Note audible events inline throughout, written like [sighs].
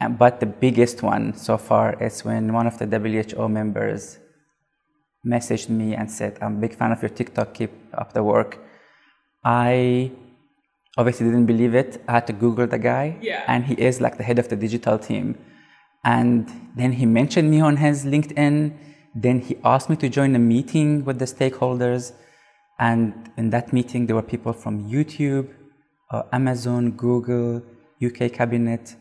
And- But the biggest one so far is when one of the WHO members messaged me and said, I'm a big fan of your TikTok, keep up the work. I obviously didn't believe it. I had to Google the guy. Yeah. And he is like the head of the digital team. And then he mentioned me on his LinkedIn. Then he asked me to join a meeting with the stakeholders. And in that meeting, there were people from YouTube, uh, Amazon, Google, UK Cabinet,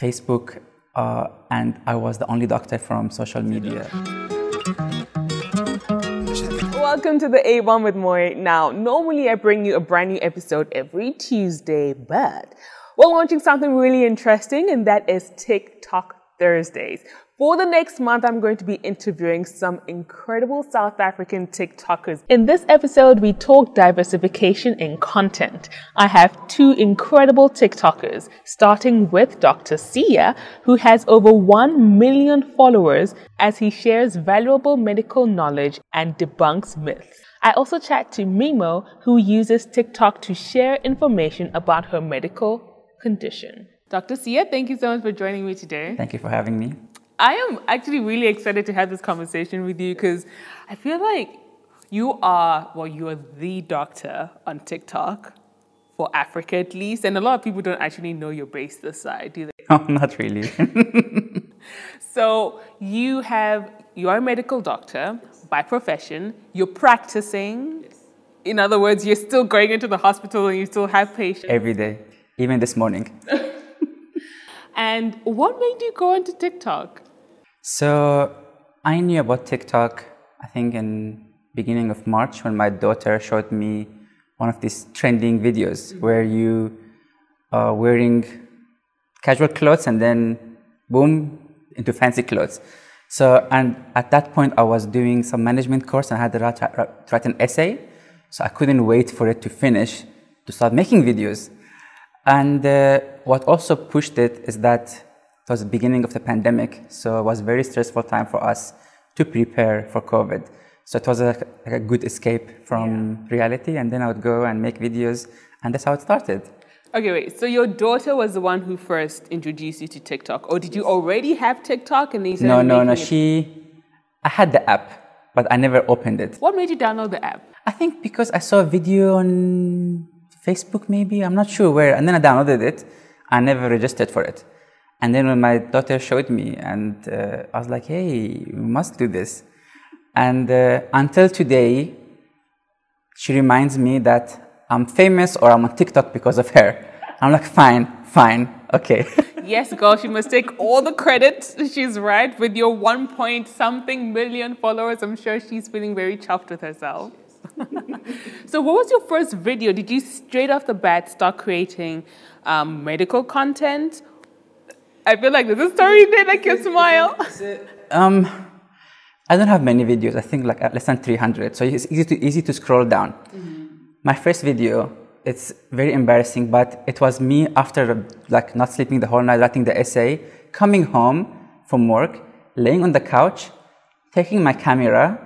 Facebook, uh, and I was the only doctor from social media. Welcome to the A1 with Moy. Now, normally I bring you a brand new episode every Tuesday, but we're launching something really interesting, and that is TikTok Thursdays. For the next month, I'm going to be interviewing some incredible South African TikTokers. In this episode, we talk diversification in content. I have two incredible TikTokers, starting with Dr. Siya, who has over 1 million followers as he shares valuable medical knowledge and debunks myths. I also chat to Mimo, who uses TikTok to share information about her medical condition. Dr. Siya, thank you so much for joining me today. Thank you for having me. I am actually really excited to have this conversation with you because I feel like you are, well, you are the doctor on TikTok for Africa at least, and a lot of people don't actually know you're based this side, do they? [laughs] Oh, not really. [laughs] So you have, you are a medical doctor by profession, you're practicing. In other words, you're still going into the hospital and you still have patients. Every day, even this morning. [laughs] And what made you go into TikTok? So I knew about TikTok, I think in beginning of March when my daughter showed me one of these trending videos where you are wearing casual clothes and then boom into fancy clothes. So and at that point I was doing some management course and I had to write, write write an essay. So I couldn't wait for it to finish to start making videos. And uh, what also pushed it is that it was the beginning of the pandemic, so it was a very stressful time for us to prepare for COVID. So it was a, like a good escape from reality, and then I would go and make videos, and that's how it started. Okay, wait. So your daughter was the one who first introduced you to TikTok, or did you already have TikTok and then No, no, no. it? She, I had the app, but I never opened it. What made you download the app? I think because I saw a video on Facebook, maybe I'm not sure where, and then I downloaded it. I never registered for it, and then when my daughter showed me, and uh, I was like, "Hey, we must do this." And uh, until today, she reminds me that I'm famous or I'm on TikTok because of her. I'm like, "Fine, fine, okay." [laughs] Yes, girl, she must take all the credit. She's right. With your one point something million followers, I'm sure she's feeling very chuffed with herself. [laughs] so, what was your first video? Did you straight off the bat start creating um, medical content? I feel like there's a story that can smile. Um, I don't have many videos. I think like less than 300. So it's easy to easy to scroll down. My first video, it's very embarrassing, but it was me after like not sleeping the whole night, writing the essay, coming home from work, laying on the couch, taking my camera,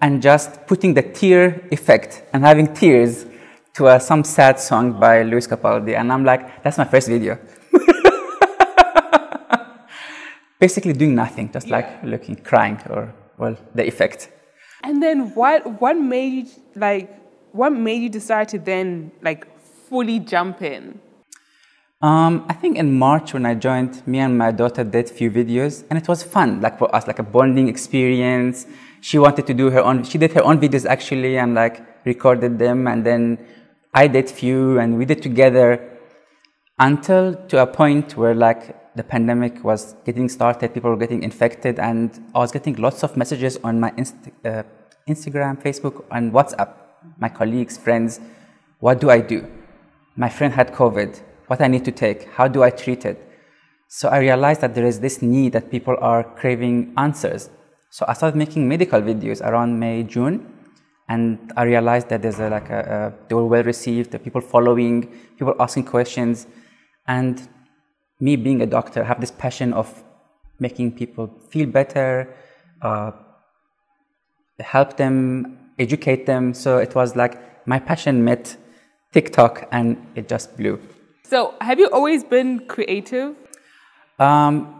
and just putting the tear effect and having tears to uh, some sad song by Lewis Capaldi. And I'm like, that's my first video. Basically doing nothing, just like looking, crying, or well, the effect. And then what what made you like what made you decide to then like fully jump in? Um, I think in March when I joined, me and my daughter did few videos, and it was fun, like for us, like a bonding experience. She wanted to do her own. She did her own videos actually, and like recorded them, and then I did few, and we did together until to a point where like the pandemic was getting started, people were getting infected, and I was getting lots of messages on my Inst- uh, Instagram, Facebook, and WhatsApp. My colleagues, friends, what do I do? My friend had COVID. What I need to take? How do I treat it? So I realized that there is this need that people are craving answers. So I started making medical videos around May, June, and I realized that there's a, like a, a they were well received. The people following, people asking questions, and me being a doctor, I have this passion of making people feel better, uh, help them, educate them. So it was like my passion met TikTok, and it just blew. So have you always been creative? Um,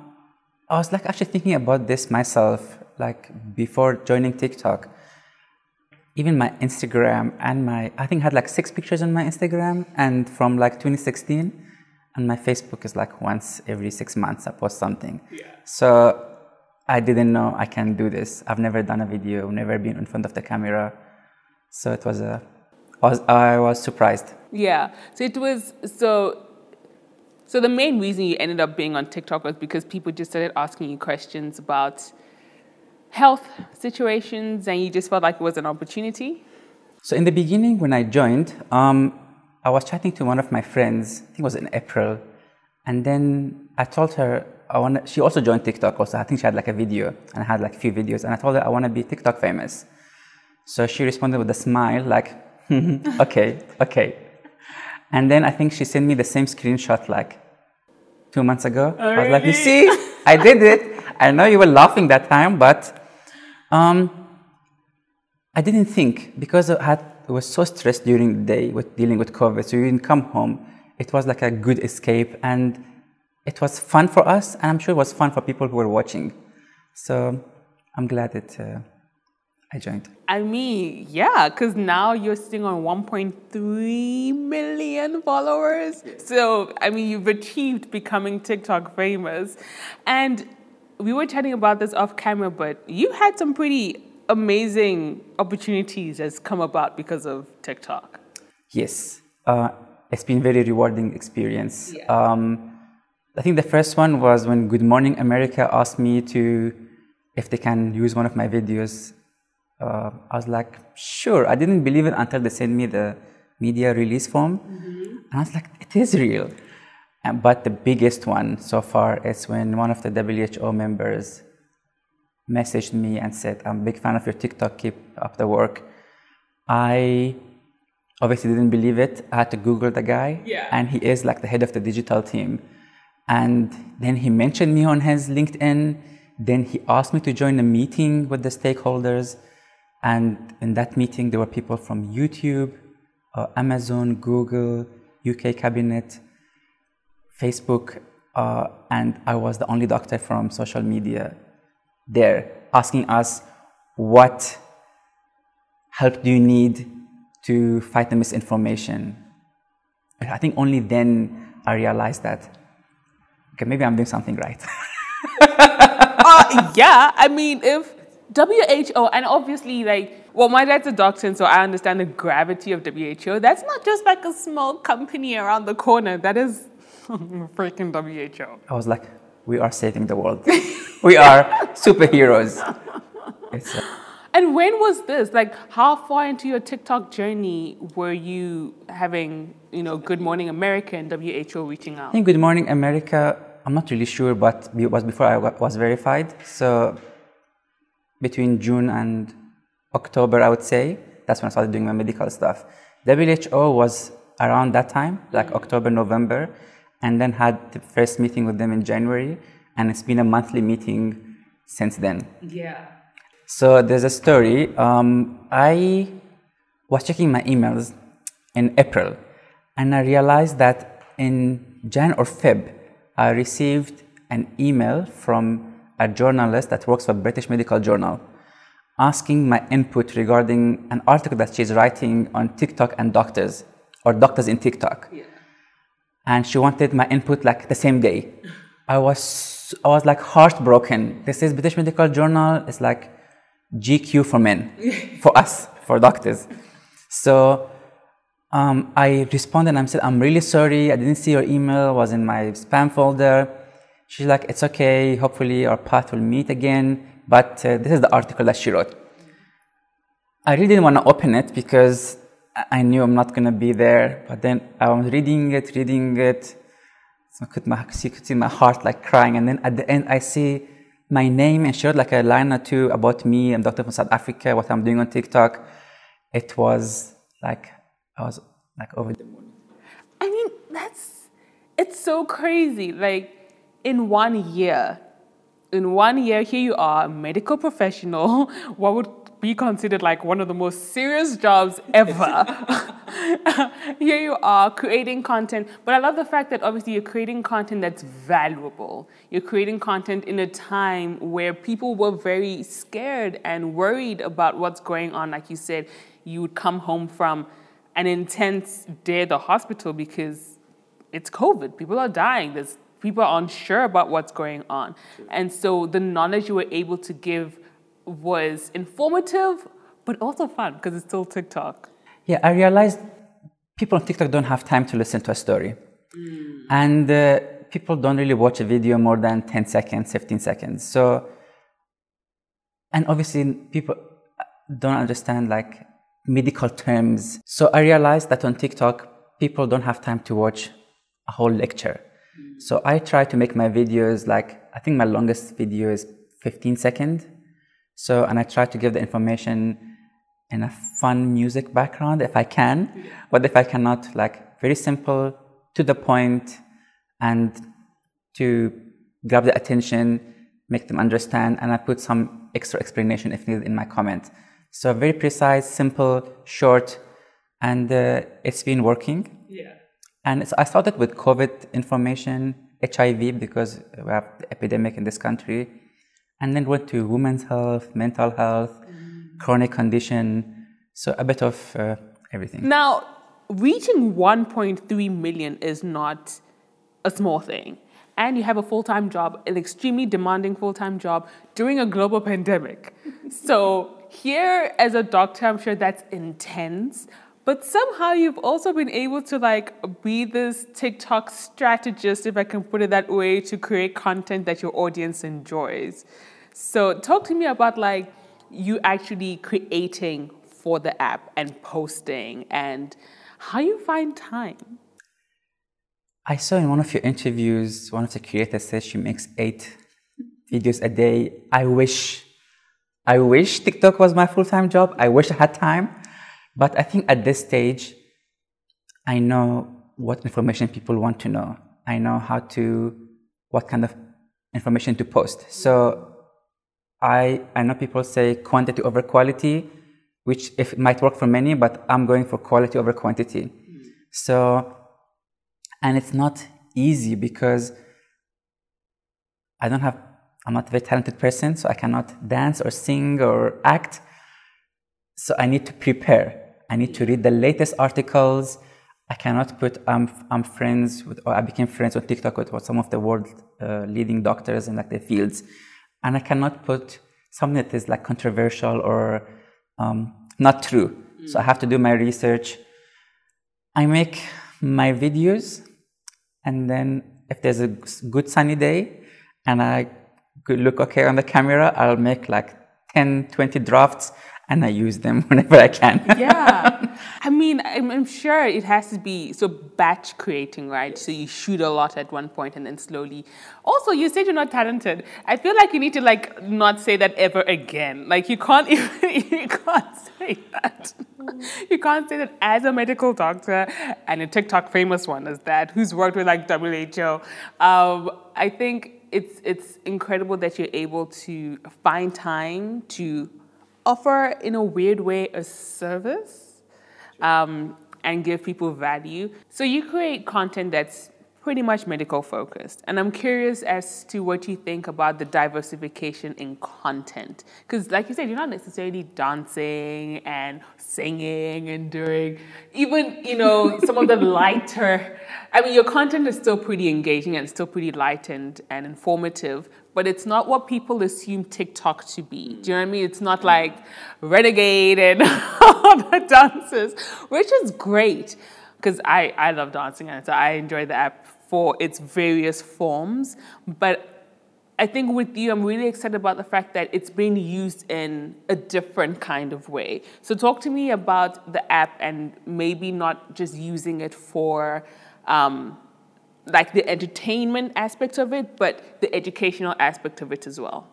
I was like actually thinking about this myself, like before joining TikTok. Even my Instagram and my, I think I had like six pictures on my Instagram and from like 2016. And my Facebook is like once every six months I post something. Yeah. So I didn't know I can do this. I've never done a video, never been in front of the camera. So it was a, I was, I was surprised. Yeah. So it was so so the main reason you ended up being on TikTok was because people just started asking you questions about health situations and you just felt like it was an opportunity? So in the beginning when I joined, um, I was chatting to one of my friends, I think it was in April, and then I told her I want she also joined TikTok also. I think she had like a video and I had like a few videos and I told her I want to be TikTok famous. So she responded with a smile like, [laughs] okay, okay. And then I think she sent me the same screenshot like two months ago. Oh, I was like, you see, I did it. I know you were laughing that time, but um, I didn't think because I had I was so stressed during the day with dealing with COVID. So you didn't come home. It was like a good escape, and it was fun for us, and I'm sure it was fun for people who were watching. So I'm glad that uh, I joined. I mean, yeah, because now you're sitting on 1.3 million followers. So, I mean, you've achieved becoming TikTok famous. And we were chatting about this off camera, but you had some pretty amazing opportunities that's come about because of TikTok. Yes, uh, it's been a very rewarding experience. Yeah. Um, I think the first one was when Good Morning America asked me to if they can use one of my videos. Uh, I was like, sure. I didn't believe it until they sent me the media release form, and I was like, it is real. And, but the biggest one so far is when one of the WHO members messaged me and said, I'm a big fan of your TikTok, keep up the work. I obviously didn't believe it. I had to Google the guy. Yeah. And he is like the head of the digital team. And then he mentioned me on his LinkedIn. Then he asked me to join a meeting with the stakeholders. And in that meeting, there were people from YouTube, uh, Amazon, Google, UK Cabinet, Facebook, uh, and I was the only doctor from social media there asking us what help do you need to fight the misinformation. And I think only then I realized that okay, maybe I'm doing something right. [laughs] uh, yeah, I mean, if WHO, and obviously, like, well, my dad's a doctor, and so I understand the gravity of WHO. That's not just like a small company around the corner. That is [laughs] freaking WHO. I was like, we are saving the world. we are superheroes. It's, uh, And when was this? Like, how far into your TikTok journey were you having, you know, Good Morning America and WHO reaching out? I think Good Morning America, I'm not really sure, but it was before I was verified. So between June and October, I would say, that's when I started doing my medical stuff. WHO was around that time, like October, November, and then had the first meeting with them in January, and it's been a monthly meeting since then. Yeah. So there's a story. Um, I was checking my emails in April, and I realized that in Jan or Feb, I received an email from a journalist that works for British Medical Journal, asking my input regarding an article that she's writing on TikTok and doctors, or doctors in TikTok Yeah. And she wanted my input like the same day. I was I was like heartbroken. This is British Medical Journal. It's like GQ for men, [laughs] for us, for doctors. So um, I responded and I said, I'm really sorry. I didn't see your email. It was in my spam folder. She's like, it's okay. Hopefully our path will meet again. But uh, this is the article that she wrote. I really didn't want to open it because I- knew I'm not to be there. But then I was reading it, reading it. So I could, my, see, could see my heart like crying. And then at the end, I see my name and wrote like a line or two about me. I'm doctor from South Africa, what I'm doing on TikTok. It was like, I was like over the moon. I mean, that's it's so crazy. Like in one year, in one year, here you are, a medical professional, [laughs] what would be considered like one of the most serious jobs ever. [laughs] [laughs] here you are creating content, but I love the fact that obviously you're creating content that's valuable. You're creating content in a time where people were very scared and worried about what's going on. Like you said, you would come home from an intense day at the hospital because it's COVID. People are dying. There's people are unsure about what's going on. And so the knowledge you were able to give was informative, but also fun because it's still TikTok. Yeah, I realized people on TikTok don't have time to listen to a story. Mm. And uh, people don't really watch a video more than 10 seconds, 15 seconds. So, and obviously people don't understand like medical terms. So I realized that on TikTok, people don't have time to watch a whole lecture. Mm. So I try to make my videos like, I think my longest video is 15 seconds. So, and I try to give the information in a fun music background if I can, yeah. but if I cannot, like very simple, to the point, and to grab the attention, make them understand, and I put some extra explanation if needed in my comment. So very precise, simple, short, and uh, it's been working. Yeah. And I started with COVID information, HIV, because we have the epidemic in this country and then went to women's health, mental health, mm. chronic condition, so a bit of uh, everything. Now, reaching 1.3 million is not a small thing. And you have a full time job, an extremely demanding full time job during a global [laughs] pandemic. so, here as a doctor, I'm sure that's intense. But somehow you've also been able to like be this TikTok strategist, if I can put it that way, to create content that your audience enjoys. So talk to me about like you actually creating for the app and posting and how you find time. I saw in one of your interviews, one of the creators says she makes eight videos a day. I wish, I wish TikTok was my full-time job. I wish I had time. But I think at this stage, I know what information people want to know. I know how to, what kind of information to post. So I, I know people say quantity over quality, which if it might work for many, but I'm going for quality over quantity. So, and it's not easy because I don't have, I'm not a very talented person, so I cannot dance or sing or act. So I need to prepare. I need to read the latest articles. I cannot put I'm I'm friends with or I became friends on TikTok with some of the world uh, leading doctors in like the fields, and I cannot put something that is like controversial or um, not true. Mm. So I have to do my research. I make my videos, and then if there's a good sunny day and I look okay on the camera, I'll make like 10, 20 drafts and I use them [laughs] whenever I can. [laughs] yeah. I mean, I'm, I'm, sure it has to be so batch creating, right? So you shoot a lot at one point and then slowly. Also, you said you're not talented. I feel like you need to like not say that ever again. Like you can't [laughs] even, you can't say that. you can't say that as a medical doctor and a TikTok famous one as that, who's worked with like WHO. Um, I think it's it's incredible that you're able to find time to offer, in a weird way, a service um, and give people value. So you create content that's pretty much medical focused. And I'm curious as to what you think about the diversification in content. Because, like you said, you're not necessarily dancing and singing and doing even, you know, some of the [laughs] lighter. I mean, your content is still pretty engaging and still pretty light and, and informative, but it's not what people assume TikTok to be. Do you know what I mean? It's not like renegade and [laughs] all the dances, which is great because I, I love dancing and so I enjoy the app for its various forms. But I think with you, I'm really excited about the fact that it's being used in a different kind of way. So, talk to me about the app and maybe not just using it for um, like the entertainment aspect of it, but the educational aspect of it as well.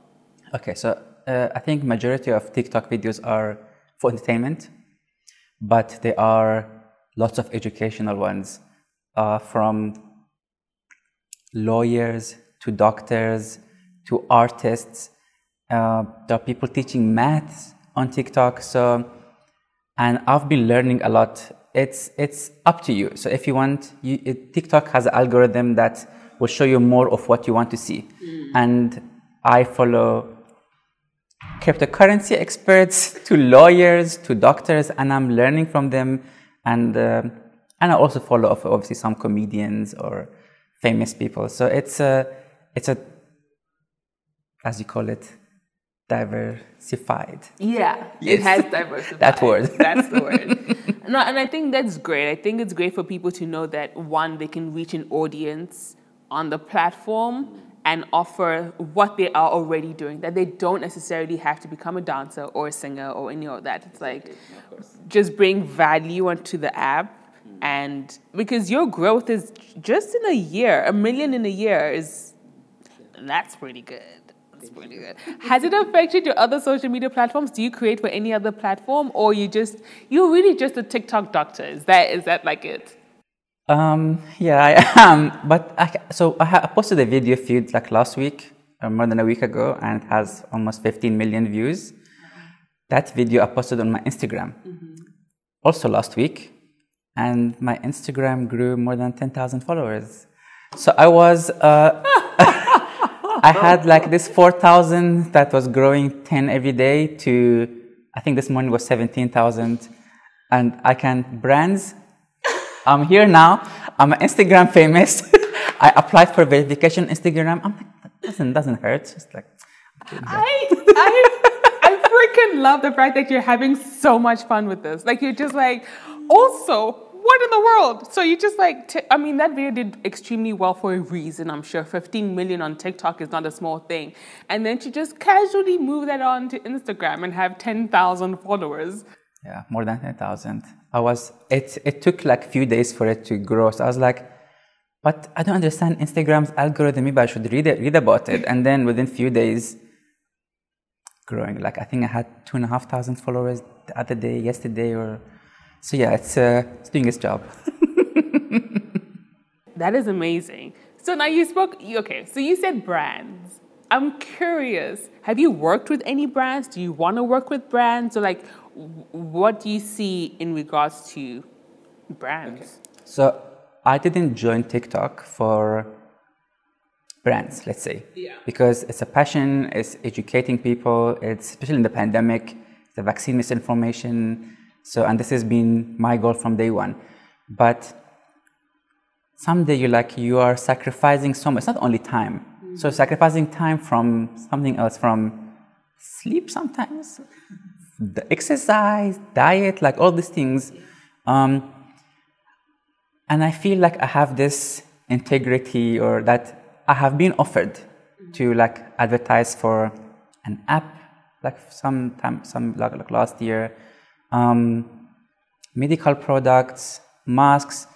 Okay, so uh, I think majority of TikTok videos are for entertainment, but there are lots of educational ones uh, from lawyers to doctors to artists. Uh, there are people teaching maths on TikTok. So, and I've been learning a lot. It's it's up to you. So if you want, you, it, TikTok has an algorithm that will show you more of what you want to see. Mm. And I follow cryptocurrency experts [laughs] to lawyers to doctors, and I'm learning from them. And uh, and I also follow obviously some comedians or famous people. So it's a it's a as you call it diversified. Yeah, yes. it has [laughs] diversified. that word. [laughs] That's the word. no, and I think that's great. I think it's great for people to know that one, they can reach an audience on the platform and offer what they are already doing. That they don't necessarily have to become a dancer or a singer or any of that. It's like just bring value onto the app. And because your growth is just in a year, a million in a year is that's pretty good. That's pretty good. Has it affected your other social media platforms? Do you create for any other platform, or you just you're really just a TikTok doctor? Is that is that like it? Um, yeah, I am. [laughs] But I, so I, posted a video feed like last week, or uh, more than a week ago, and it has almost 15 million views. That video I posted on my Instagram, mm-hmm. also last week, and my Instagram grew more than 10,000 followers. So I was, uh, [laughs] I had like this 4,000 that was growing 10 every day to, I think this morning was 17,000. And I can brands I'm here now. I'm Instagram famous. [laughs] I applied for verification Instagram. I'm like, that doesn't doesn't hurt. Just like I I I freaking love the fact that you're having so much fun with this. Like you're just like, also, what in the world? So you just like, t- I mean, that video did extremely well for a reason, I'm sure. 15 million on TikTok is not a small thing. And then to just casually move that on to Instagram and have 10,000 followers. Yeah, more than 10,000. I was, it, it took like a few days for it to grow. So I was like, but I don't understand Instagram's algorithm. Maybe I should read it, read about it. And then within few days, growing. Like I think I had two and a half thousand followers the other day, yesterday, or so. Yeah, it's uh, it's doing its job. [laughs] that is amazing. So now you spoke. Okay, so you said brands. I'm curious. Have you worked with any brands? Do you want to work with brands? Or like, what do you see in regards to brands? Okay. So I didn't join TikTok for brands, let's say, yeah. because it's a passion. It's educating people. It's especially in the pandemic, the vaccine misinformation. So, and this has been my goal from day one. But someday you're like you are sacrificing so much. It's not only time. Mm-hmm. So sacrificing time from something else, from sleep sometimes, the exercise, diet, like all these things. Um, and I feel like I have this integrity or that I have been offered to like advertise for an app, like some time, some like, like last year, um, medical products, masks,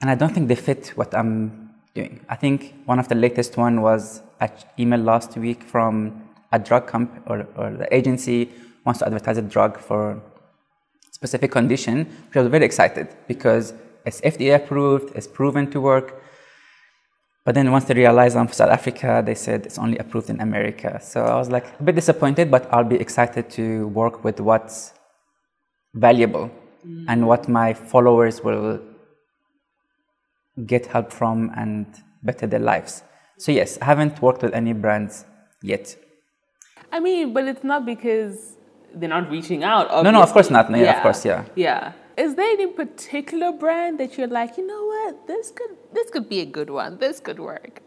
and I don't think they fit what I'm doing. I think one of the latest one was an email last week from a drug company or, or the agency wants to advertise a drug for specific condition, which I was very excited because it's FDA approved, it's proven to work. But then once they realized I'm from South Africa, they said it's only approved in America. So I was like a bit disappointed, but I'll be excited to work with what's valuable mm. and what my followers will get help from and better their lives. So yes, I haven't worked with any brands yet. I mean, but it's not because they're not reaching out. Obviously. No, no, of course not. No, yeah, of course, yeah. Yeah. Is there any particular brand that you're like, you know what, this could this could be a good one. This could work.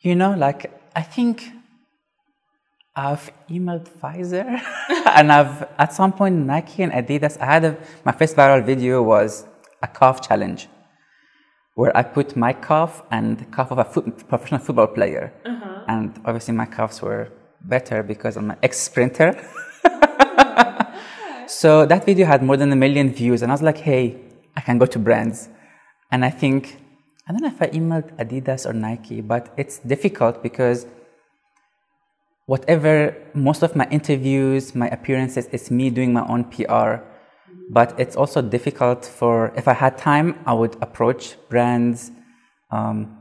You know, like I think I've emailed Pfizer, [laughs] and I've at some point Nike and Adidas. I had a, my first viral video was a calf challenge, where I put my calf and the calf of a foot, professional football player, uh-huh. and obviously my calves were better because I'm an ex sprinter. [laughs] so that video had more than a million views, and I was like, hey, I can go to brands. And I think, I don't know if I emailed Adidas or Nike, but it's difficult because whatever, most of my interviews, my appearances, it's me doing my own PR. But it's also difficult for, if I had time, I would approach brands. Um,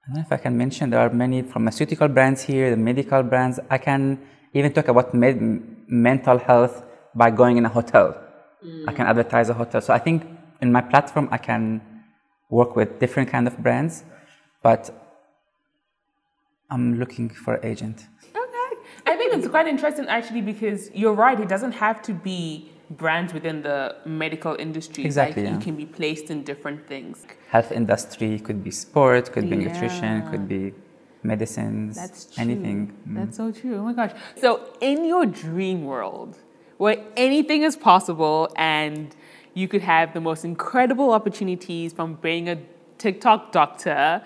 I don't know if I can mention there are many pharmaceutical brands here, the medical brands. I can even talk about med- mental health by going in a hotel. Mm. I can advertise a hotel. So I think in my platform I can work with different kind of brands, but I'm looking for an agent. Okay, I think it's quite interesting actually because you're right. It doesn't have to be brands within the medical industry. Exactly. Like yeah. You can be placed in different things. Health industry could be sport, could be yeah. nutrition, could be medicines, That's true. anything. Mm. That's so true. Oh my gosh. So in your dream world, where anything is possible and you could have the most incredible opportunities from being a TikTok doctor,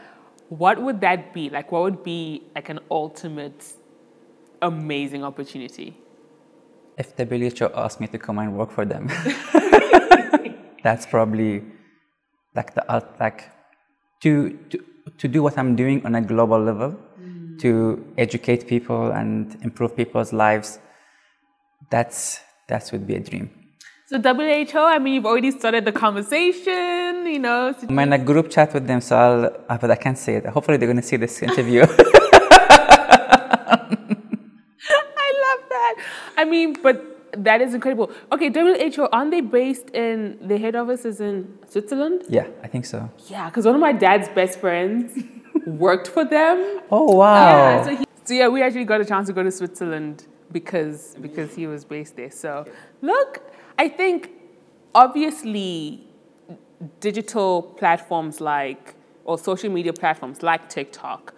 what would that be? Like what would be like an ultimate amazing opportunity? if WHO asked me to come and work for them, [laughs] that's probably like the like to, to to do what I'm doing on a global level, mm. to educate people and improve people's lives. That's that would be a dream. So WHO, I mean, you've already started the conversation, you know. I'm in a group chat with them, so I'll, uh, but I can't say it. Hopefully, they're going to see this interview. [laughs] I love that. I mean, but that is incredible. Okay, WHO, aren't they based in, the head office is in Switzerland? Yeah, I think so. Yeah, because one of my dad's best friends worked for them. Oh, wow. Yeah, so, he, so yeah, we actually got a chance to go to Switzerland because, because he was based there. So look, I think obviously digital platforms like, or social media platforms like TikTok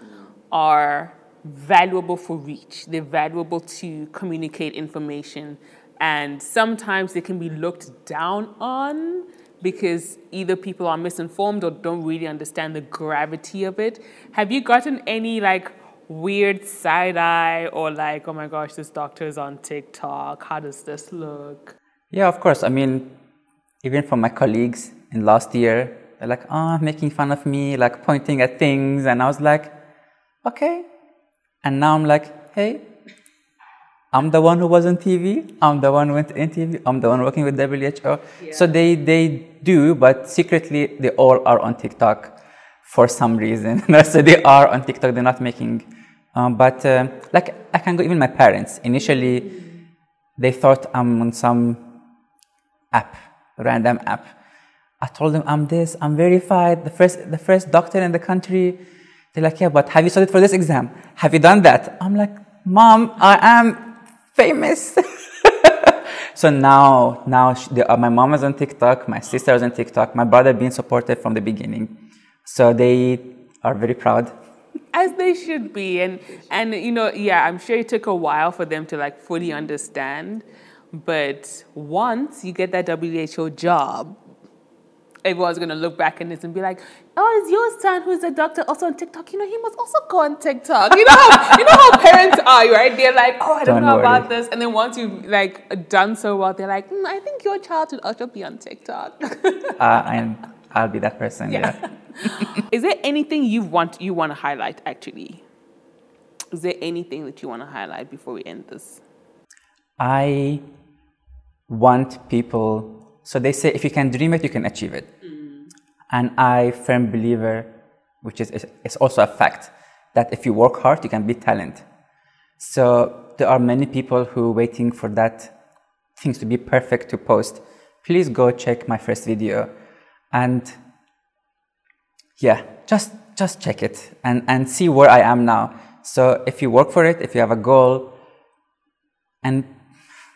are valuable for reach. They're valuable to communicate information. And sometimes they can be looked down on because either people are misinformed or don't really understand the gravity of it. Have you gotten any like weird side eye or like, oh my gosh, this doctor is on TikTok. How does this look? Yeah, of course. I mean, even from my colleagues in last year, they're like, oh, making fun of me, like pointing at things. And I was like, okay, and now I'm like, hey, I'm the one who was on TV. I'm the one who went in TV. I'm the one working with WHO. Yeah. So they, they do, but secretly they all are on TikTok for some reason. [laughs] so they are on TikTok. They're not making, um, but uh, like I can go even my parents. Initially, they thought I'm on some app, random app. I told them I'm this. I'm verified. The first, the first doctor in the country they're like, yeah, but have you studied for this exam? Have you done that? I'm like, mom, I am famous. [laughs] so now, now she, uh, my mom is on TikTok, my sister is on TikTok, my brother being supportive from the beginning. So they are very proud. As they should be. And, and, you know, yeah, I'm sure it took a while for them to like fully understand. But once you get that WHO job, everyone's gonna look back at this and be like, "Oh, is your son who's a doctor also on TikTok? You know, he must also go on TikTok." You know how you know how parents are, right? They're like, "Oh, I don't, don't know worry. about this," and then once you've like done so well, they're like, mm, "I think your child should also be on TikTok." [laughs] uh, and I'll be that person. Yeah. yeah. [laughs] is there anything you want you want to highlight? Actually, is there anything that you want to highlight before we end this? I want people so they say if you can dream it, you can achieve it. Mm. And I firm believer, which is, is also a fact, that if you work hard, you can be talent. So there are many people who waiting for that things to be perfect to post. Please go check my first video and yeah, just just check it and, and see where I am now. So if you work for it, if you have a goal and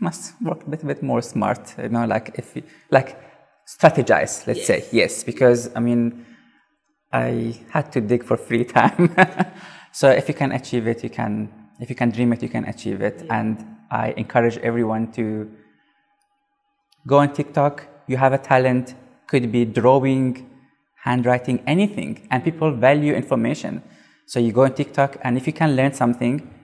must work a little bit more smart, you know, like if you, like strategize, let's yes. say, yes, because I mean, I had to dig for free time. [laughs] so if you can achieve it, you can, if you can dream it, you can achieve it. Yeah. And I encourage everyone to go on TikTok. You have a talent, could be drawing, handwriting, anything, and people value information. So you go on TikTok, and if you can learn something,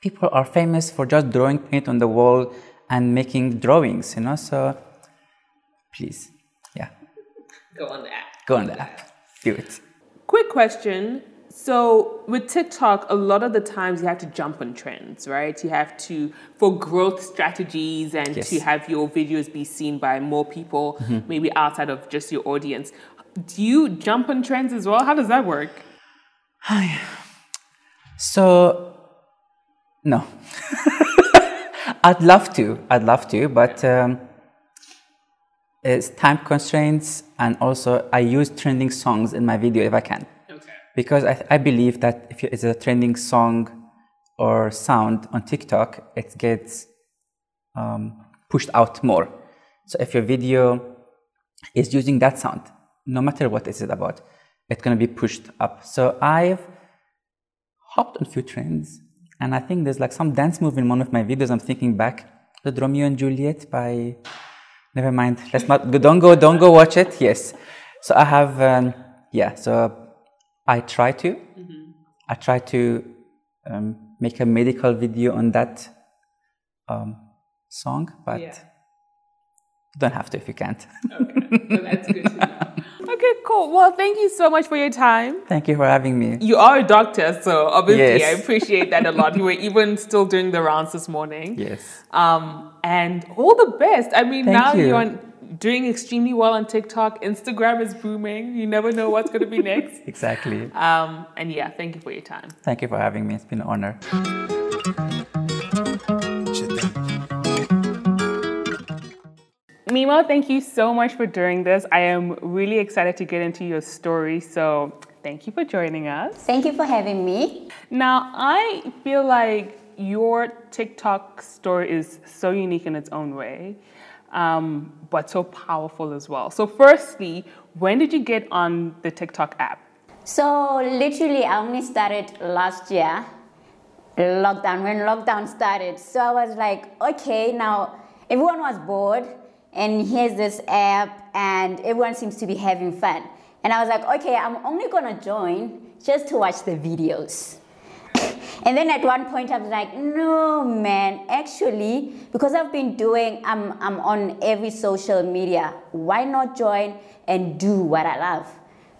people are famous for just drawing paint on the wall and making drawings, you know. So please, yeah. Go on the app. Go on the app. Do it. Quick question. So with TikTok, a lot of the times you have to jump on trends, right? You have to for growth strategies and yes. to have your videos be seen by more people, mm-hmm. maybe outside of just your audience. Do you jump on trends as well? How does that work? [sighs] So, no. [laughs] I'd love to. I'd love to, but um, it's time constraints, and also I use trending songs in my video if I can. Okay. Because I, I believe that if it's a trending song or sound on TikTok, it gets um, pushed out more. So if your video is using that sound, no matter what is it about, it's going to be pushed up. So I've hopped on a few trends, and I think there's like some dance move in one of my videos. I'm thinking back, the Romeo and Juliet by. Never mind. Let's not. Don't go. Don't go watch it. Yes. So I have. Um, yeah. So I try to. Mm-hmm. I try to um, make a medical video on that um, song, but yeah. you don't have to if you can't. okay, well, that's good. Okay, cool. Well, thank you so much for your time. Thank you for having me. You are a doctor, so obviously yes. I appreciate that a lot. You were [laughs] even still doing the rounds this morning. Yes. Um, and all the best. I mean, thank now you. you're doing extremely well on TikTok. Instagram is booming. You never know what's going to be next. [laughs] exactly. Um, and yeah, thank you for your time. Thank you for having me. It's been an honor. Mimo, thank you so much for doing this. I am really excited to get into your story. So thank you for joining us. Thank you for having me. Now, I feel like your TikTok story is so unique in its own way, um, but so powerful as well. So, firstly, when did you get on the TikTok app? So, literally, I only started last year, lockdown, when lockdown started. So, I was like, okay, now everyone was bored and here's this app and everyone seems to be having fun. And I was like, okay, I'm only gonna join just to watch the videos. [coughs] and then at one point I was like, no man, actually, because I've been doing, I'm, I'm on every social media, why not join and do what I love?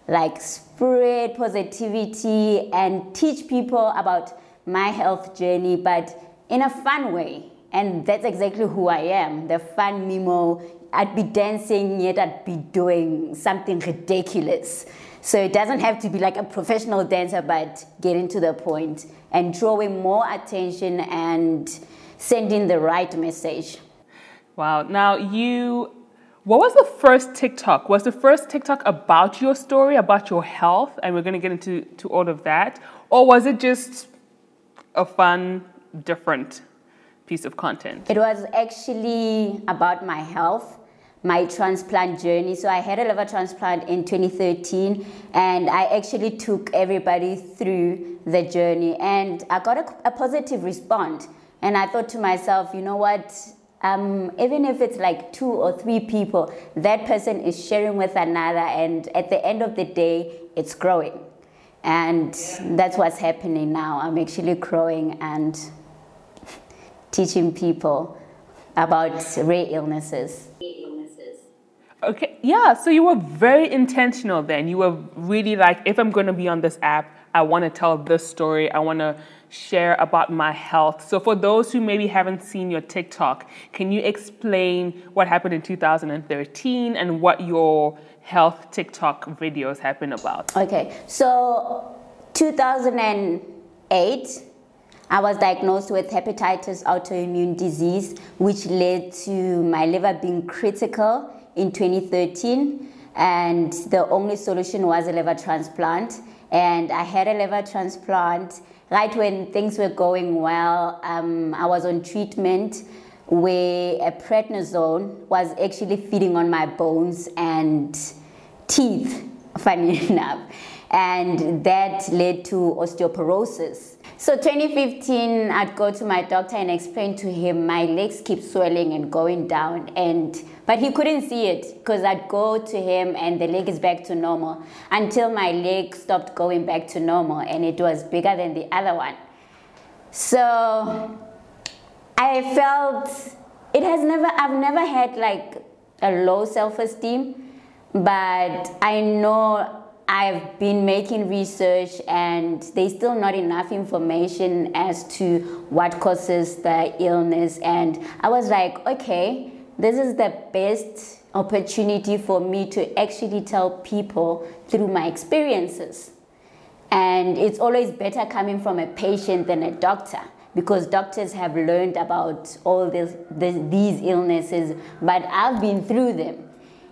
Like spread positivity and teach people about my health journey, but in a fun way. And that's exactly who I am, the fun Mimo. I'd be dancing, yet I'd be doing something ridiculous. So it doesn't have to be like a professional dancer, but getting to the point and drawing more attention and sending the right message. Wow. Now, you, what was the first TikTok? Was the first TikTok about your story, about your health? And we're going to get into to all of that. Or was it just a fun, different piece of content? It was actually about my health, my transplant journey. So I had a liver transplant in 2013, and I actually took everybody through the journey, and I got a, a positive response. And I thought to myself, you know what? Um, even if it's like two or three people, that person is sharing with another, and at the end of the day, it's growing. And that's what's happening now. I'm actually growing and teaching people about rare illnesses. Okay, yeah, so you were very intentional then. You were really like, if I'm going to be on this app, I want to tell this story. I want to share about my health. So, for those who maybe haven't seen your TikTok, can you explain what happened in 2013 and what your health TikTok videos have been about? Okay, so 2008 I was diagnosed with hepatitis autoimmune disease, which led to my liver being critical in 2013. And the only solution was a liver transplant. And I had a liver transplant right when things were going well. Um, I was on treatment where a prednisone was actually feeding on my bones and teeth, [laughs] funny enough. And that led to osteoporosis. So 2015, I'd go to my doctor and explain to him my legs keep swelling and going down, and but he couldn't see it because I'd go to him and the leg is back to normal until my leg stopped going back to normal and it was bigger than the other one. So I felt it has never I've never had like a low self-esteem, but I know I've been making research and there's still not enough information as to what causes the illness. And I was like, okay, this is the best opportunity for me to actually tell people through my experiences. And it's always better coming from a patient than a doctor because doctors have learned about all this, this, these illnesses, but I've been through them.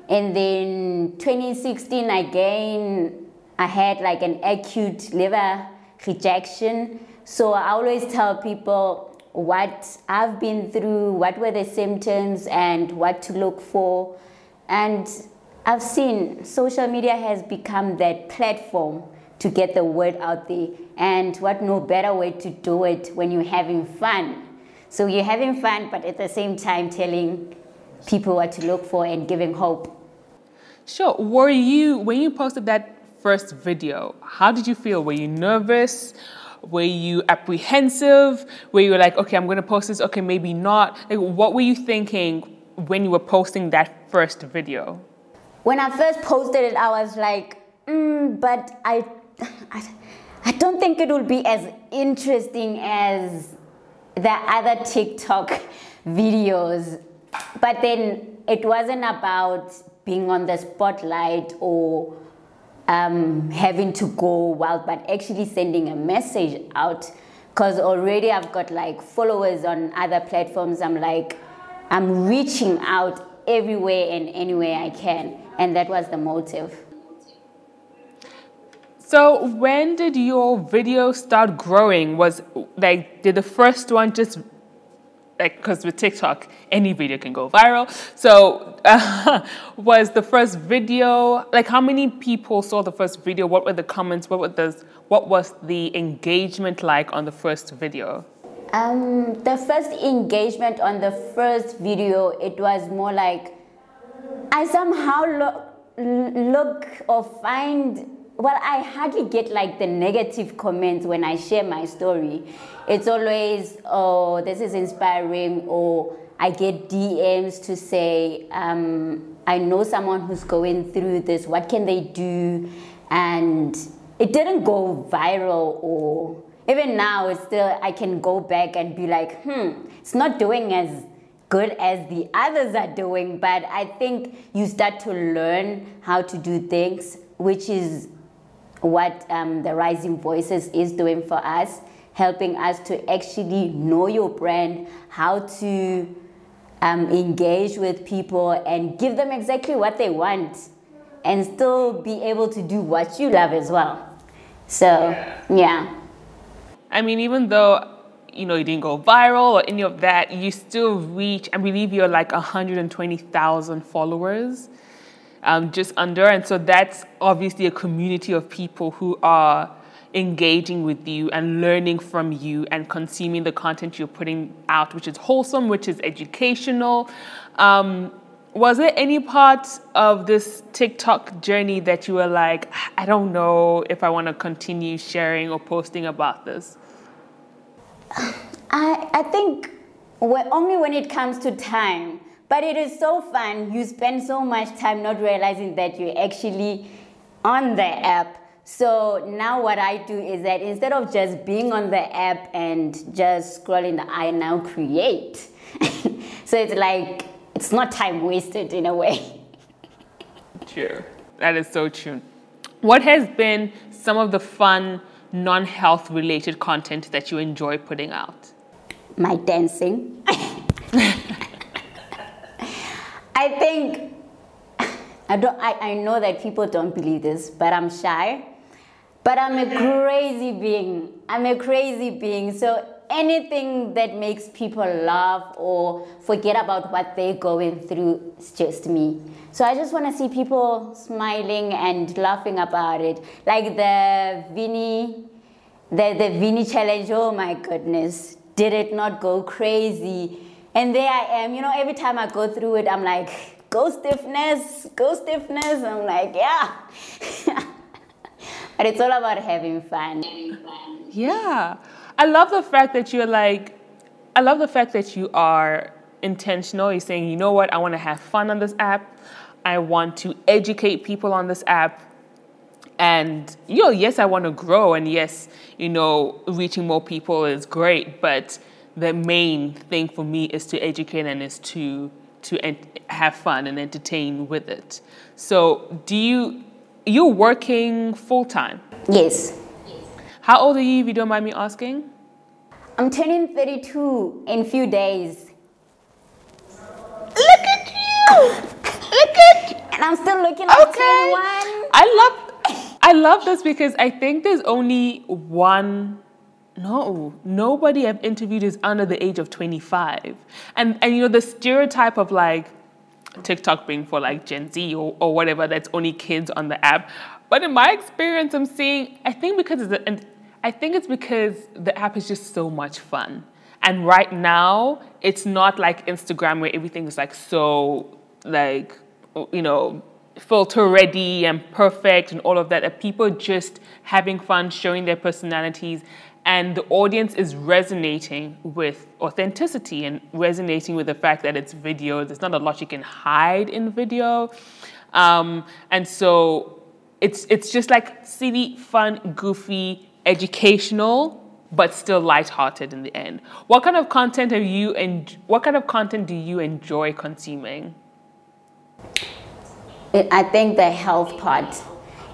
And then 2016 again, I had like an acute liver rejection. So I always tell people what I've been through, what were the symptoms, and what to look for. And I've seen social media has become that platform to get the word out there. And what no better way to do it when you're having fun. So you're having fun, but at the same time telling people what to look for and giving hope. Sure. Were you, when you posted that first video, how did you feel? Were you nervous? Were you apprehensive? Were you like, okay, I'm going to post this, okay, maybe not? Like, what were you thinking when you were posting that first video? When I first posted it, I was like, mm, but I, I, I don't think it will be as interesting as the other TikTok [laughs] videos. But then it wasn't about being on the spotlight or um, having to go wild, but actually sending a message out. Because already I've got like followers on other platforms. I'm like, I'm reaching out everywhere and anywhere I can. And that was the motive. So when did your video start growing? Was like did the first one just like because with TikTok any video can go viral. So uh, [laughs] was the first video like how many people saw the first video? What were the comments? What were the what was the engagement like on the first video? Um, the first engagement on the first video, it was more like I somehow look or find well, I hardly get like the negative comments when I share my story. It's always, oh, this is inspiring, or I get DMs to say, um, I know someone who's going through this, what can they do? And it didn't go viral, or even now, it's still, I can go back and be like, hmm, it's not doing as good as the others are doing, but I think you start to learn how to do things, which is what um, the Rising Voices is doing for us, helping us to actually know your brand, how to um, engage with people and give them exactly what they want and still be able to do what you love as well. So, yeah. I mean, even though you know you didn't go viral or any of that, you still reach. I believe you're like 120,000 followers um, just under. And so that's obviously a community of people who are engaging with you and learning from you and consuming the content you're putting out, which is wholesome, which is educational. Um, was there any part of this TikTok journey that you were like, I don't know if I want to continue sharing or posting about this? I, I think only when it comes to time. But it is so fun. You spend so much time not realizing that you're actually on the app. So now what I do is that instead of just being on the app and just scrolling, I now create. [laughs] so it's like it's not time wasted in a way. True. That is so true. What has been some of the fun non-health related content that you enjoy putting out? My dancing. [laughs] I think [laughs] I don't I, I know that people don't believe this, but I'm shy. But I'm a crazy being. I'm a crazy being. So anything that makes people laugh or forget about what they're going through is just me. So I just want to see people smiling and laughing about it. Like the Vinny, the, the Vinny challenge, oh my goodness. Did it not go crazy? And there I am, you know, every time I go through it, I'm like, go stiffness, go stiffness. I'm like, yeah. [laughs] but it's all about having fun. Yeah. I love the fact that you're like, I love the fact that you are intentional. You're saying, you know what, I want to have fun on this app. I want to educate people on this app. And, you know, yes, I want to grow. And yes, you know, reaching more people is great. But the main thing for me is to educate and is to to have fun and entertain with it. So, do you you're working full time? Yes. How old are you, if you don't mind me asking? I'm turning 32 in few days. Look at you! Look at you. And I'm still looking like Okay. 21. I love I love this because I think there's only one no, nobody I've interviewed is under the age of 25. And and you know the stereotype of like TikTok being for like Gen Z or, or whatever that's only kids on the app. But in my experience I'm seeing I think because it's and I think it's because the app is just so much fun. And right now it's not like Instagram where everything is like so like you know filter ready and perfect and all of that that people just having fun showing their personalities and the audience is resonating with authenticity and resonating with the fact that it's video. There's not a lot you can hide in video. Um, and so it's it's just like silly fun goofy educational but still lighthearted in the end. What kind of content have you and what kind of content do you enjoy consuming? I think the health part,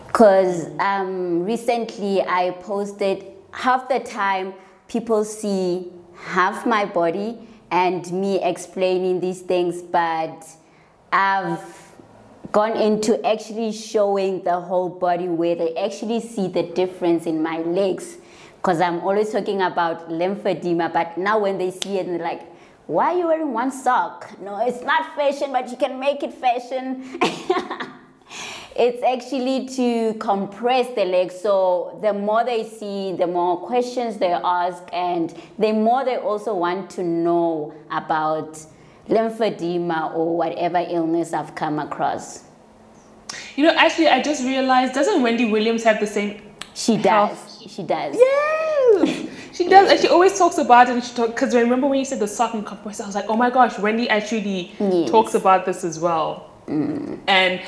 because um, recently I posted half the time people see half my body and me explaining these things, but I've gone into actually showing the whole body where they actually see the difference in my legs. Because I'm always talking about lymphedema, but now when they see it, they're like, why are you wearing one sock? No, it's not fashion, but you can make it fashion. [laughs] it's actually to compress the legs. So the more they see, the more questions they ask, and the more they also want to know about lymphedema or whatever illness I've come across. You know, actually, I just realized, doesn't Wendy Williams have the same? She does. Health. She does. Yes, [laughs] she does, and she always talks about it. And she because I remember when you said the sock and compress, I was like, oh my gosh, Wendy actually Yes. talks about this as well. Mm. And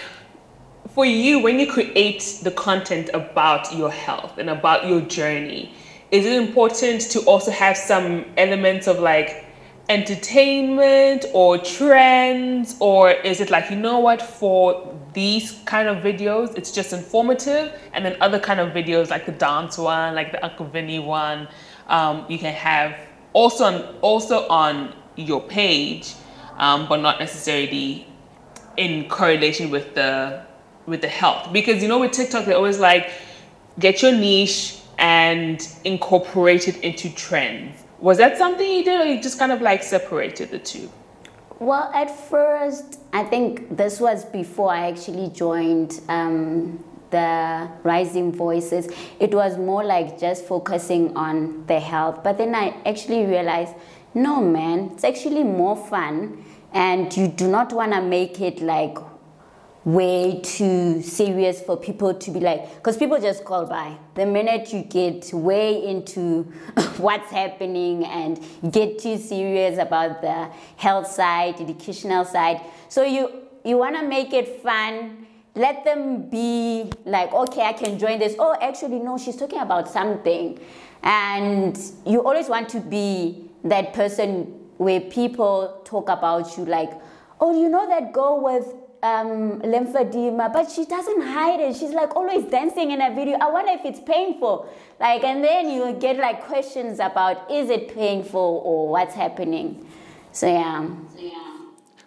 for you, when you create the content about your health and about your journey, is it important to also have some elements of like entertainment or trends, or is it like you know what for these kind of videos it's just informative, and then other kind of videos like the dance one, like the Uncle Vinny one, um, you can have also on also on your page, um, but not necessarily in correlation with the with the health because you know with TikTok they're always like get your niche and incorporate it into trends. Was that something you did or you just kind of like separated the two? Well, at first, I think this was before I actually joined um, the Rising Voices. It was more like just focusing on the health. But then I actually realized no, man, it's actually more fun. And you do not want to make it like way too serious for people to be like, because people just call by. The minute you get way into [laughs] what's happening and get too serious about the health side, educational side, so you you want to make it fun. Let them be like, okay, I can join this. Oh, actually, no, she's talking about something, and you always want to be that person where people talk about you like, oh, you know that girl with um, lymphedema, but she doesn't hide it. She's like always dancing in a video. I wonder if it's painful. Like, and then you get like questions about is it painful or what's happening. So yeah.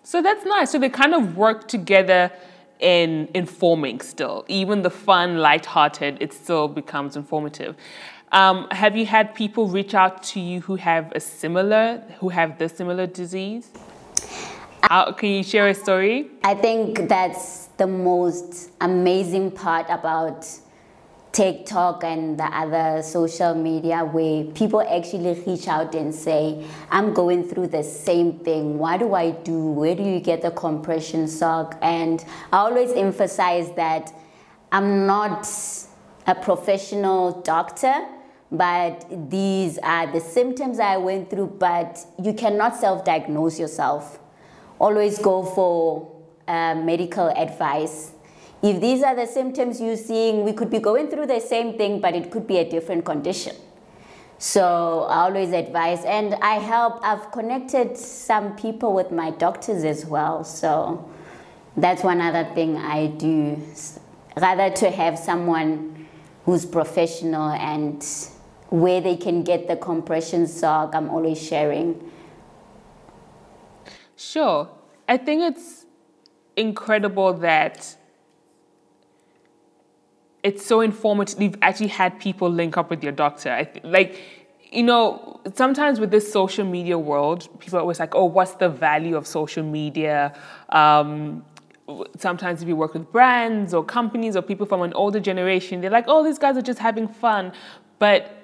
So that's nice. So they kind of work together in informing still. Even the fun, light-hearted, it still becomes informative. Um, have you had people reach out to you who have a similar, who have this similar disease? How, can you share a story? I think that's the most amazing part about TikTok and the other social media where people actually reach out and say, I'm going through the same thing. What do I do? Where do you get the compression sock? And I always emphasize that I'm not a professional doctor, but these are the symptoms I went through, but you cannot self diagnose yourself. Always go for uh, medical advice. If these are the symptoms you're seeing, we could be going through the same thing, but it could be a different condition. So I always advise, and I help. I've connected some people with my doctors as well. So that's one other thing I do. Rather to have someone who's professional and where they can get the compression sock, I'm always sharing. Sure. I think it's incredible that it's so informative. You've actually had people link up with your doctor. I th- like, you know, sometimes with this social media world, people are always like, oh, what's the value of social media? Um, sometimes if you work with brands or companies or people from an older generation, they're like, oh, these guys are just having fun. But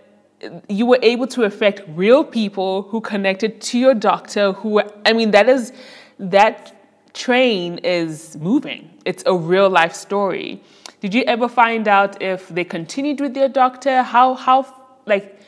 you were able to affect real people who connected to your doctor who i mean that is that train is moving. It's a real life story. Did you ever find out if they continued with their doctor? How how like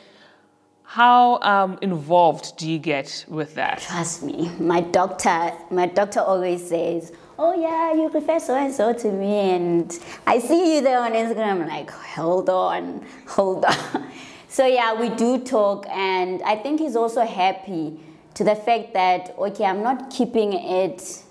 how um, involved do you get with that? Trust me my doctor my doctor always says oh yeah you refer so and so to me. And i see you there on instagram I'm like hold on hold on [laughs] so yeah, we do talk, and I think he's also happy to the fact that okay, I'm not keeping it,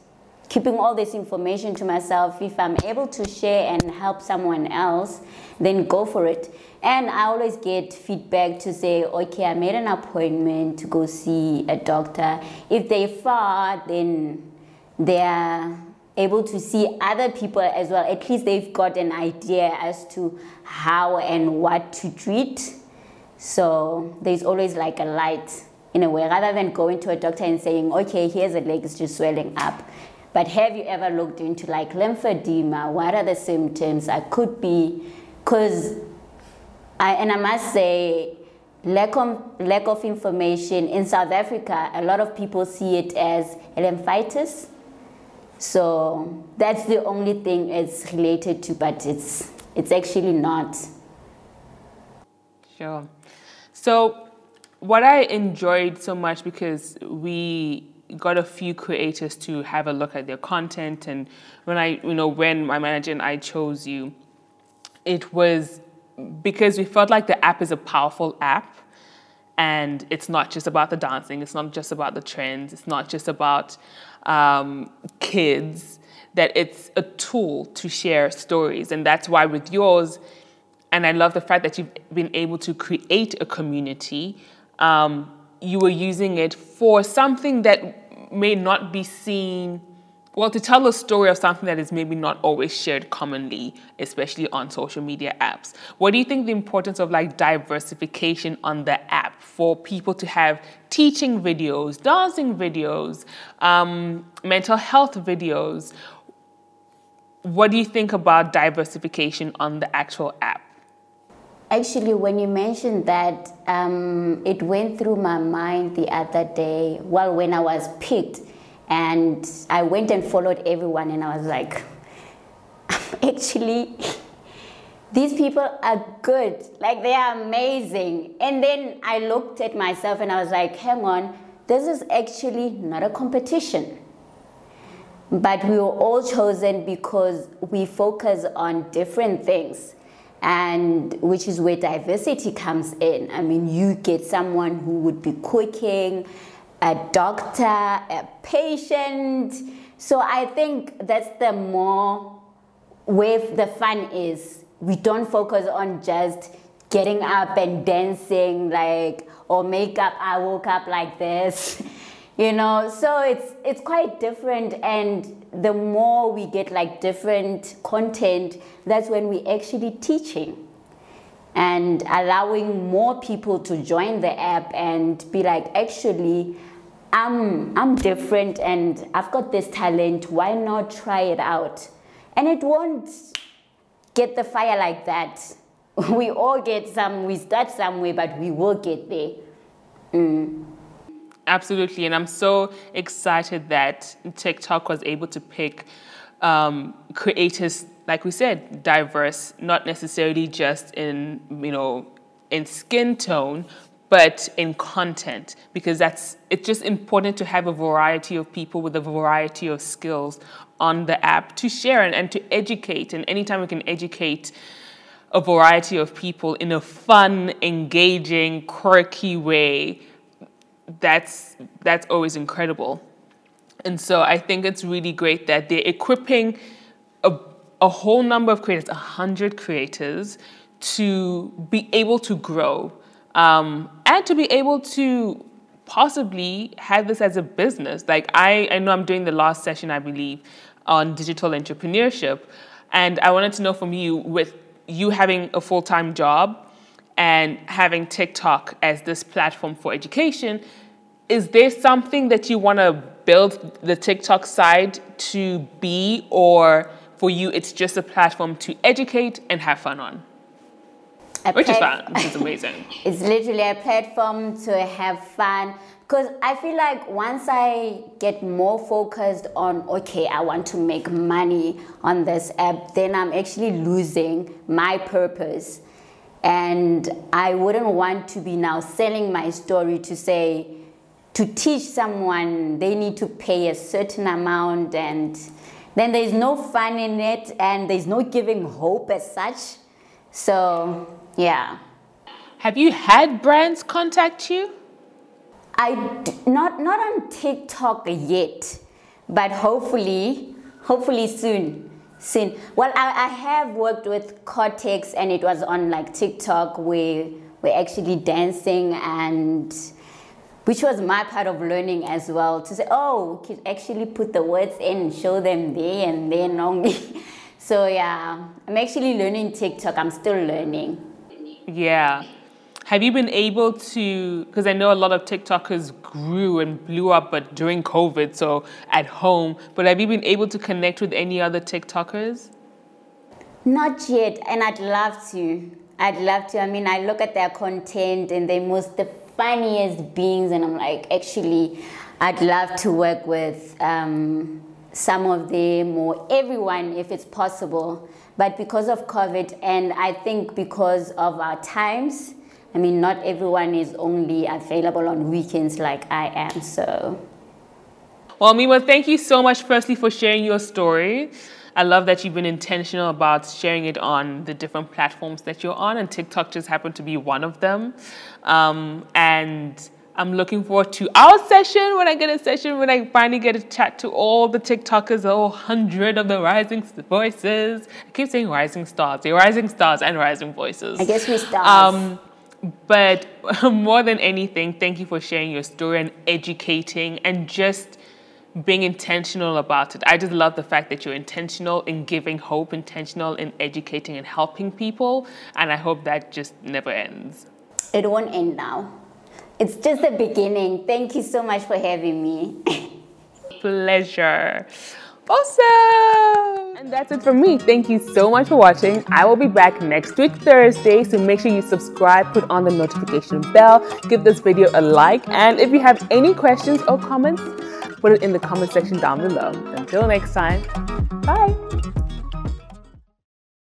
keeping all this information to myself. If I'm able to share and help someone else, then go for it. And I always get feedback to say, okay, I made an appointment to go see a doctor. If they're far, then they're able to see other people as well. At least they've got an idea as to how and what to treat so there's always like a light in a way, rather than going to a doctor and saying, okay, here's a leg, it's just swelling up. But have you ever looked into like lymphedema? What are the symptoms? I could be, because I, and I must say, lack of, lack of information in South Africa, a lot of people see it as lymphitis. So that's the only thing it's related to, but it's, it's actually not. Sure. So, what I enjoyed so much because we got a few creators to have a look at their content, and when I, you know, when my manager and I chose you, it was because we felt like the app is a powerful app and it's not just about the dancing it's not just about the trends it's not just about um, kids that it's a tool to share stories and that's why with yours and I love the fact that you've been able to create a community. Um, you were using it for something that may not be seen, well, to tell a story of something that is maybe not always shared commonly, especially on social media apps. What do you think the importance of like diversification on the app for people to have teaching videos, dancing videos, um, mental health videos? What do you think about diversification on the actual app? Actually, when you mentioned that, um, it went through my mind the other day. Well, when I was picked, and I went and followed everyone, and I was like, [laughs] actually, these people are good. Like, they are amazing. And then I looked at myself and I was like, hang on, this is actually not a competition. But we were all chosen because we focus on different things and which is where diversity comes in. I mean, you get someone who would be cooking, a doctor, a patient. So I think that's the more where the fun is. We don't focus on just getting up and dancing like or makeup. I woke up like this. [laughs] you know so it's it's quite different and the more we get like different content that's when we're actually teaching and allowing more people to join the app and be like actually i'm i'm different and i've got this talent. Why not try it out? And it won't get the fire like that. [laughs] We all get some we start somewhere but we will get there. Mm. Absolutely, and I'm so excited that TikTok was able to pick um, creators, like we said, diverse, not necessarily just in you know in skin tone, but in content because that's it's just important to have a variety of people with a variety of skills on the app to share and, and to educate and anytime we can educate a variety of people in a fun engaging quirky way that's that's always incredible. And so I think it's really great that they're equipping a, a whole number of creators, 100 creators, to be able to grow um, and to be able to possibly have this as a business. Like I, I know I'm doing the last session, I believe, on digital entrepreneurship, and I wanted to know from you with you having a full time job and having TikTok as this platform for education, is there something that you want to build the TikTok side to be, or for you, it's just a platform to educate and have fun on? A Which is fun, which is amazing. [laughs] It's literally a platform to have fun. Because I feel like once I get more focused on, okay, I want to make money on this app, then I'm actually losing my purpose. And I wouldn't want to be now selling my story to say, to teach someone they need to pay a certain amount and then there's no fun in it and there's no giving hope as such. So, yeah. Have you had brands contact you? I d- not not on TikTok yet, but hopefully, hopefully soon, soon. Well, I, I have worked with Cortex, and it was on like TikTok where we're actually dancing, and which was my part of learning as well. To say, oh, we could actually put the words in show them there and then only. [laughs] so yeah, I'm actually learning TikTok. I'm still learning. Yeah. Have you been able to? Because I know a lot of TikTokers grew and blew up, but during COVID, so at home. But have you been able to connect with any other TikTokers? Not yet, and I'd love to. I'd love to. I mean, I look at their content and they're most the funniest beings, and I'm like, actually, I'd love to work with um, some of them or everyone if it's possible. But because of COVID, and I think because of our times, I mean, not everyone is only available on weekends like I am, so. Well, Mimo, thank you so much, firstly, for sharing your story. I love that you've been intentional about sharing it on the different platforms that you're on, and TikTok just happened to be one of them. Um, and I'm looking forward to our session when I get a session, when I finally get a chat to all the TikTokers, all hundred of the rising voices. I keep saying rising stars, they're rising stars and rising voices. I guess we start. Um, but [laughs] more than anything, thank you for sharing your story and educating and just being intentional about it. I just love the fact that you're intentional in giving hope, intentional in educating and helping people. And I hope that just never ends. it won't end now. It's just the beginning. Thank you so much for having me. [laughs] Pleasure. Awesome. And that's it from me. Thank you so much for watching. I will be back next week, Thursday. So make sure you subscribe, put on the notification bell, give this video a like. And if you have any questions or comments, put it in the comment section down below. Until next time, bye.